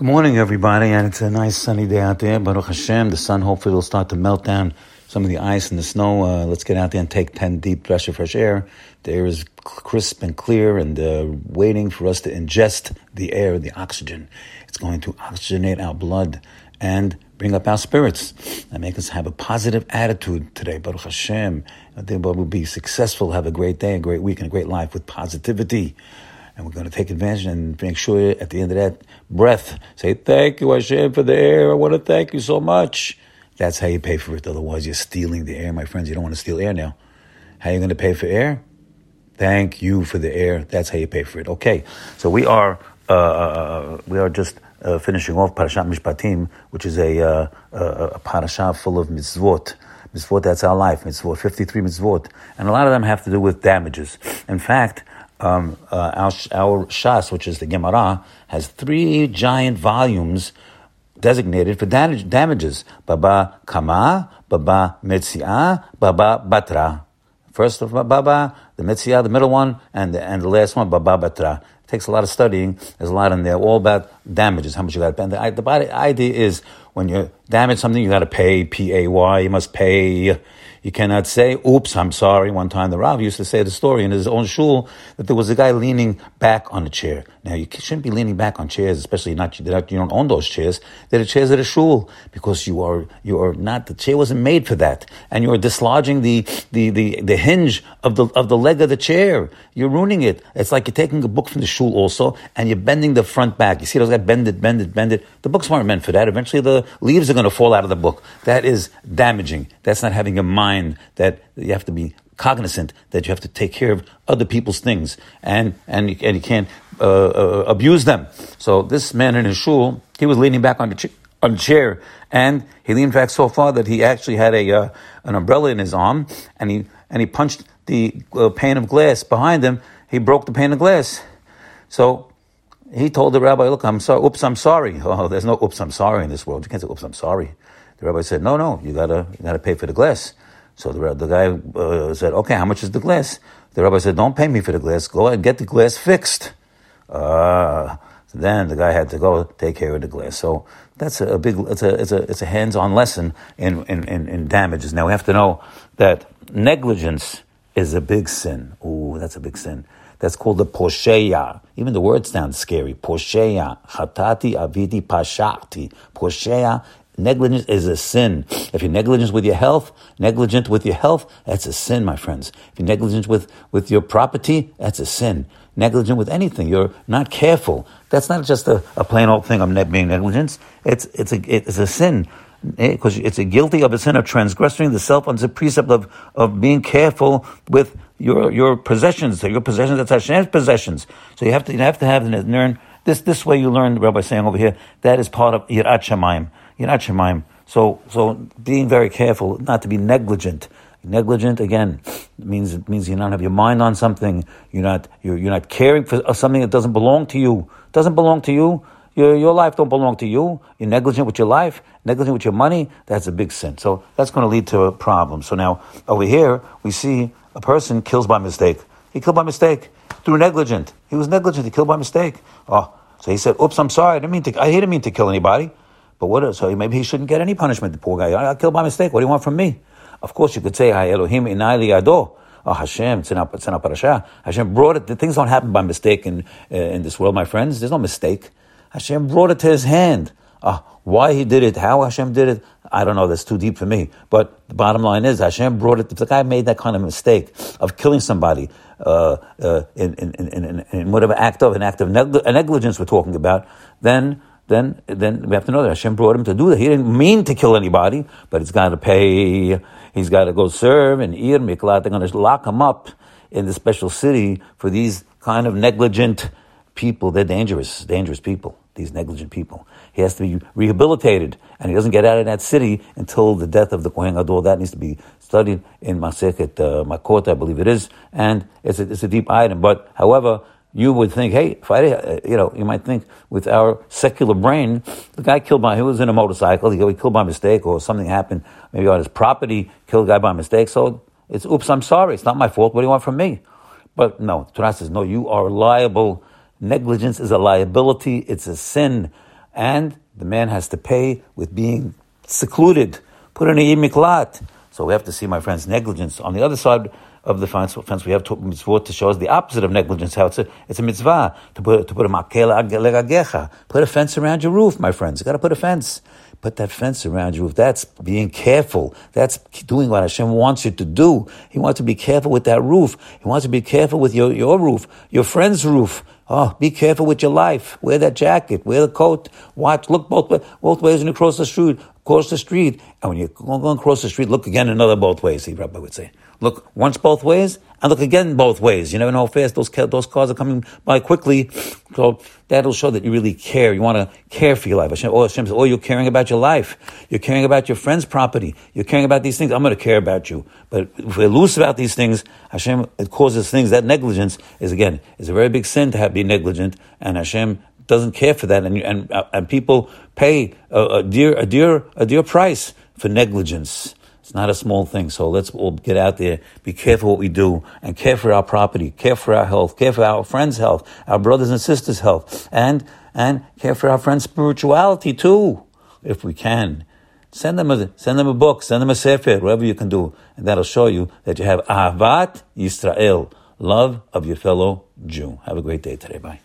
Good morning, everybody, and it's a nice sunny day out there. Baruch Hashem, the sun hopefully will start to melt down some of the ice and the snow. Uh, let's get out there and take 10 deep breaths of fresh air. The air is crisp and clear and uh, waiting for us to ingest the air, the oxygen. It's going to oxygenate our blood and bring up our spirits and make us have a positive attitude today. Baruch Hashem. I think we'll be successful, have a great day, a great week, and a great life with positivity. And we're going to take advantage and make sure at the end of that breath, say, Thank you, Hashem, for the air. I want to thank you so much. That's how you pay for it. Otherwise, you're stealing the air, my friends. You don't want to steal air now. How are you going to pay for air? Thank you for the air. That's how you pay for it. Okay, so we are uh, uh, uh we are just uh, finishing off Parashat Mishpatim, which is a, uh, a, a parasha full of mitzvot. Mitzvot, that's our life. Mitzvot, 53 mitzvot. And a lot of them have to do with damages. In fact, um, uh, our, our Shas, which is the Gemara, has three giant volumes designated for damage, damages. Baba Kama, Baba Metzia, Baba Batra. First of Baba, the Metzia, the middle one, and the, and the last one, Baba Batra. It takes a lot of studying. There's a lot in there, all about damages, how much you got to pay. And the, the idea is when you damage something, you got to pay, P-A-Y, you must pay you cannot say, oops, I'm sorry. One time the Rav used to say the story in his own shul that there was a guy leaning back on a chair. Now, you shouldn't be leaning back on chairs, especially not, you don't own those chairs. They're the chairs at a shul because you are, you are not, the chair wasn't made for that. And you are dislodging the, the, the, the hinge of the, of the leg of the chair. You're ruining it. It's like you're taking a book from the shul also and you're bending the front back. You see those guys bend it, bend it, bend it. The books weren't meant for that. Eventually the leaves are going to fall out of the book. That is damaging. That's not having a mind mind that you have to be cognizant that you have to take care of other people's things and and you, and you can't uh, uh, abuse them. So this man in his shul, he was leaning back on the ch- on chair, and he leaned back so far that he actually had a uh, an umbrella in his arm, and he and he punched the uh, pane of glass behind him. He broke the pane of glass. So he told the rabbi, "Look, I'm sorry. Oops, I'm sorry. Oh, there's no oops, I'm sorry in this world. You can't say oops, I'm sorry." The rabbi said, "No, no, you gotta you gotta pay for the glass." So the, the guy uh, said, okay, how much is the glass? The rabbi said, don't pay me for the glass. Go and get the glass fixed. Uh, then the guy had to go take care of the glass. So that's a, big, it's a, it's a, it's a hands-on lesson in, in, in, in damages. Now we have to know that negligence is a big sin. Ooh, that's a big sin. That's called the posheya. Even the word sounds scary. Posheya. Chatati avidi pashati. Posheya Negligence is a sin. If you're negligent with your health, negligent with your health, that's a sin, my friends. If you're negligent with, with your property, that's a sin. Negligent with anything, you're not careful. That's not just a, a plain old thing of being negligent. It's, it's, a, it's a sin eh, because it's a guilty of a sin of transgressing the self under the precept of, of being careful with your, your possessions. Your possessions, that's Hashem's possessions. So you have to, you have to have learn this, this way you learn, Rabbi saying over here, that is part of Yirat Shemaim. Yirat Shemaim. So, so being very careful not to be negligent. Negligent again means means you don't have your mind on something. You're not you're, you're not caring for uh, something that doesn't belong to you. Doesn't belong to you. Your, your life don't belong to you. You're negligent with your life, negligent with your money. That's a big sin. So that's going to lead to a problem. So now over here we see a person kills by mistake. He killed by mistake through negligent. He was negligent. He killed by mistake. Oh, so he said, "Oops, I'm sorry. I didn't mean to. I didn't mean to kill anybody." But what? So maybe he shouldn't get any punishment. The poor guy. I, killed by mistake. What do you want from me? Of course, you could say, "Hay Elohim inai liyado." Oh Hashem, it's in our, it's in our parasha. Hashem brought it. The things don't happen by mistake in uh, in this world, my friends. There's no mistake. Hashem brought it to his hand. Uh, why he did it, how Hashem did it, I don't know. That's too deep for me. But the bottom line is, Hashem brought it. If the guy made that kind of mistake of killing somebody uh, uh, in, in, in, in, whatever act of an act of negligence we're talking about, then then then we have to know that Hashem brought him to do that. He didn't mean to kill anybody, but he's got to pay. He's got to go serve in Ir Miklat. They're going to lock him up in the special city for these kind of negligent people. They're dangerous, dangerous people. These negligent people. He has to be rehabilitated, and he doesn't get out of that city until the death of the Kohen Gadol. That needs to be studied in Masechet uh, Makot, I believe it is, and it's a, it's a deep item. But however you would think, hey, if I, uh, you know, you might think with our secular brain, the guy killed by, he was in a motorcycle, he got killed by mistake, or something happened, maybe on his property, killed a guy by mistake. So it's, oops, I'm sorry, it's not my fault. What do you want from me? But no, Torah says, no, you are liable. Negligence is a liability, it's a sin. and the man has to pay with being secluded, put in a miklat. So we have to see, my friends, negligence. On the other side of the fence, we have to, mitzvot to show us the opposite of negligence. How it's a, it's a mitzvah to put to put a makel Put a fence around your roof, my friends. You got to put a fence. Put that fence around your roof. That's being careful. That's doing what Hashem wants you to do. He wants to be careful with that roof. He wants to be careful with your, your roof, your friend's roof. Oh, be careful with your life. Wear that jacket. Wear the coat. Watch. Look both both ways when you cross the street. Cross the street, and when you're going across the street, look again another both ways. The rabbi would say. Look once both ways and look again both ways. You never know how fast those those cars are coming by quickly. So that'll show that you really care. You want to care for your life. Hashem, oh, Hashem says, oh, you're caring about your life. You're caring about your friend's property. You're caring about these things. I'm going to care about you. But if we're loose about these things, Hashem, it causes things. That negligence is again is a very big sin to have, be negligent, and Hashem doesn't care for that, and and uh, and people pay a, a dear a dear a dear price for negligence. It's not a small thing. So let's all get out there, be careful what we do, and care for our property, care for our health, care for our friends' health, our brothers and sisters' health, and and care for our friends' spirituality too, if we can. Send them a send them a book, send them a sefer, whatever you can do, and that'll show you that you have ahavat Yisrael, love of your fellow Jew. Have a great day today. Bye.